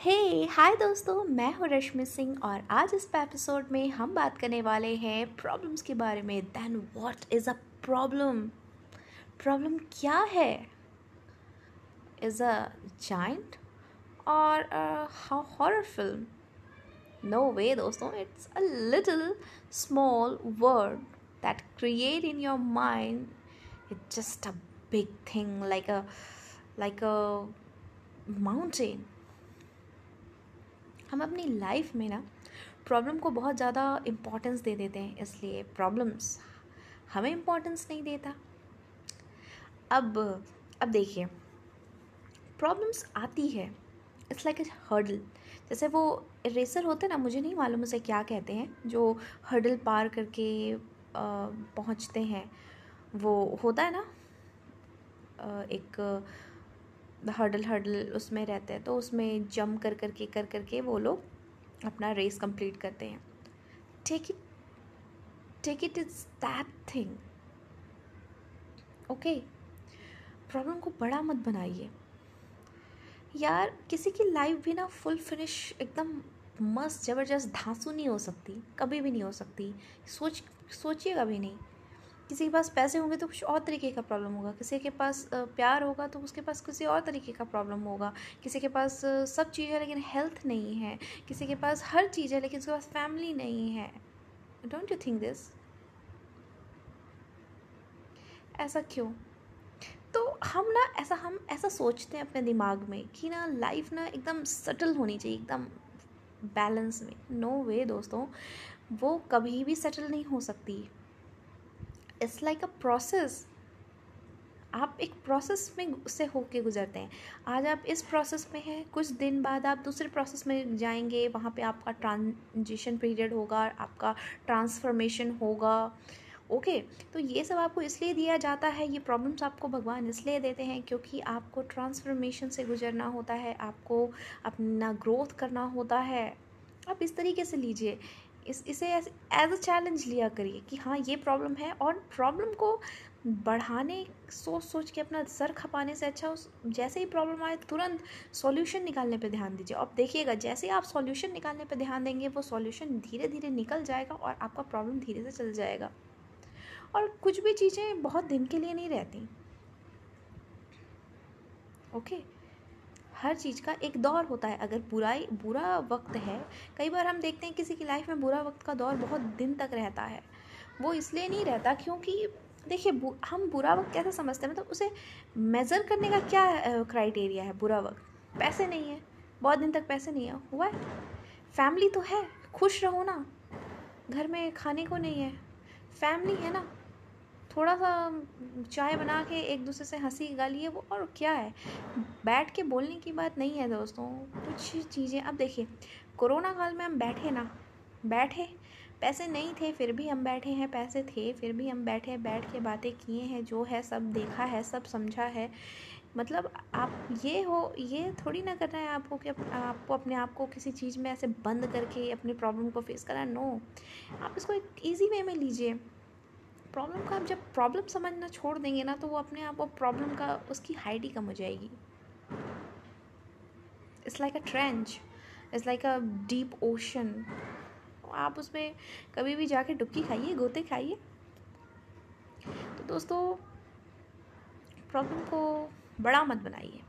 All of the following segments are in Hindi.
हे हाय दोस्तों, मैं हूँ रश्मि सिंह और आज इस एपिसोड में हम बात करने वाले हैं प्रॉब्लम्स के बारे में। Then what is a problem problem क्या है? इज़ अ जाइंट और हॉरर फ़िल्म नो वे दोस्तों it's a little small word that create in your mind it's just a big thing like a like a mountain हम अपनी लाइफ में ना प्रॉब्लम को बहुत ज़्यादा इम्पोर्टेंस दे देते हैं, इसलिए प्रॉब्लम्स हमें इम्पोर्टेंस नहीं देता। अब अब देखिए प्रॉब्लम्स आती है इट्स लाइक ए हर्डल जैसे वो रेसर होते हैं ना, मुझे नहीं मालूम उसे क्या कहते हैं, जो हर्डल पार करके पहुँचते हैं। वो होता है ना एक हर्डल हर्डल उसमें रहते हैं तो उसमें जम कर कर के कर कर के वो लोग अपना रेस कंप्लीट करते हैं। Take it take it is that thing okay problem को बड़ा मत बनाइए। यार, किसी की लाइफ भी ना फुल फिनिश एकदम मस्त, ज़बरदस्त, धांसू नहीं हो सकती, कभी भी नहीं हो सकती। सोच, सोचिएगा भी नहीं। किसी के पास पैसे होंगे तो कुछ और तरीके का प्रॉब्लम होगा। किसी के पास प्यार होगा तो उसके पास किसी और तरीके का प्रॉब्लम होगा। किसी के पास सब चीज़ है लेकिन हेल्थ नहीं है। किसी के पास हर चीज़ है लेकिन उसके पास फैमिली नहीं है। डोंट यू थिंक दिस ऐसा क्यों? तो हम ना ऐसा, हम ऐसा सोचते हैं अपने दिमाग में कि ना लाइफ ना एकदम सटल होनी चाहिए, एकदम बैलेंस में। नो no वे दोस्तों। वो कभी भी सेटल नहीं हो सकती। इट्स लाइक अ प्रोसेस आप एक प्रोसेस में से होके गुजरते हैं। आज आप इस प्रोसेस में हैं कुछ दिन बाद आप दूसरे प्रोसेस में जाएँगे वहाँ पे आपका ट्रांजिशन पीरियड होगा आपका ट्रांसफॉर्मेशन होगा। ओके okay, तो ये सब आपको इसलिए दिया जाता है ये प्रॉब्लम्स आपको भगवान इसलिए देते हैं क्योंकि आपको ट्रांसफॉर्मेशन से गुजरना होता है आपको अपना ग्रोथ करना होता है। आप इस तरीके से लीजिए। इस, इसे एज अ चैलेंज लिया करिए कि हाँ ये प्रॉब्लम है और प्रॉब्लम को बढ़ाने सोच सोच के अपना सर खपाने से अच्छा उस, जैसे ही प्रॉब्लम आए, तुरंत सॉल्यूशन निकालने पे ध्यान दीजिए। अब देखिएगा, जैसे ही आप सॉल्यूशन निकालने पे ध्यान देंगे, वो सॉल्यूशन धीरे धीरे निकल जाएगा और आपका प्रॉब्लम धीरे से चल जाएगा। और कुछ भी चीज़ें बहुत दिन के लिए नहीं रहती। Okay okay? हर चीज़ का एक दौर होता है। अगर बुराई, बुरा वक्त है, कई बार हम देखते हैं किसी की लाइफ में बुरा वक्त का दौर बहुत दिन तक रहता है। वो इसलिए नहीं रहता क्योंकि देखिए हम बुरा वक्त कैसे समझते हैं? मतलब तो उसे मेज़र करने का क्या क्राइटेरिया है बुरा वक्त? पैसे नहीं है। बहुत दिन तक पैसे नहीं है। हुआ है? फैमिली तो है। खुश रहो ना। घर में खाने को नहीं है। फैमिली है ना। थोड़ा सा चाय बना के एक दूसरे से हँसी गालिए वो, और क्या है? बैठ के बोलने की बात नहीं है दोस्तों, कुछ चीज़ें। अब देखिए, कोरोना काल में हम बैठे ना, बैठे। पैसे नहीं थे, फिर भी हम बैठे हैं, पैसे थे, फिर भी हम बैठे बैठ के बातें किए हैं, जो है सब देखा है, सब समझा है। मतलब आप ये हो, ये थोड़ी ना करना है आपको कि आपको अपने आप को किसी चीज़ में ऐसे बंद करके, अपनी प्रॉब्लम को फेस करना नो, आप इसको एक ईजी वे में लीजिए। प्रॉब्लम का आप जब प्रॉब्लम समझना छोड़ देंगे ना तो वो अपने आप वो प्रॉब्लम का, उसकी हाइट ही कम हो जाएगी। It's like a trench it's like a deep ocean आप उसमें कभी भी जाके डुबकी खाइए, गोते खाइए। तो दोस्तों, प्रॉब्लम को बड़ा मत बनाइए।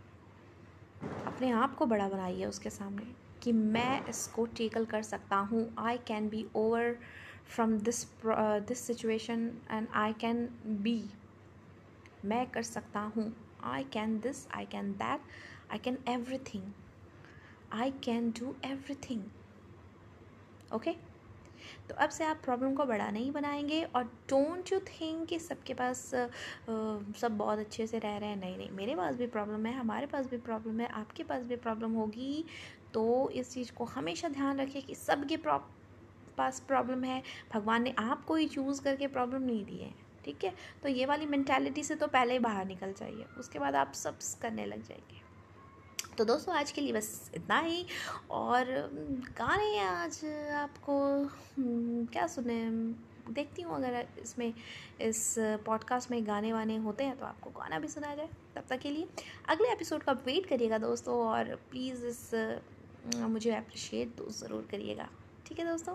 अपने आप को बड़ा बनाइए उसके सामने कि मैं इसको टेकल कर सकता हूँ। I can be over from this this situation and I can be मैं कर सकता हूँ। I can this I can that I can everything I can do everything okay तो अब से आप प्रॉब्लम को बड़ा नहीं बनाएँगे और डोंट यू थिंक कि सबके पास uh, सब बहुत अच्छे से रह रहे हैं? नहीं नहीं मेरे पास भी प्रॉब्लम है हमारे पास भी प्रॉब्लम है आपके पास भी प्रॉब्लम होगी। तो इस चीज़ को हमेशा ध्यान रखिए कि सबके पास प्रॉब्लम है। भगवान ने आपको ही चूज़ करके प्रॉब्लम नहीं दी है ठीक है? तो ये वाली मैंटेलिटी से तो पहले ही बाहर निकल जाइए। उसके बाद आप सब करने लग जाएँगे तो दोस्तों, आज के लिए बस इतना ही। और गाने आज आपको क्या सुने? देखती हूँ अगर इसमें, इस पॉडकास्ट में गाने वाने होते हैं तो आपको गाना भी सुना जाए। तब तक के लिए अगले एपिसोड का वेट करिएगा दोस्तों और प्लीज़ इस मुझे अप्रिशिएट तो ज़रूर करिएगा। ठीक है दोस्तों?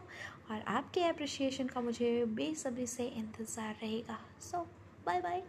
और आपके अप्रिशिएशन का मुझे बेसब्री से इंतज़ार रहेगा। सो बाय बाय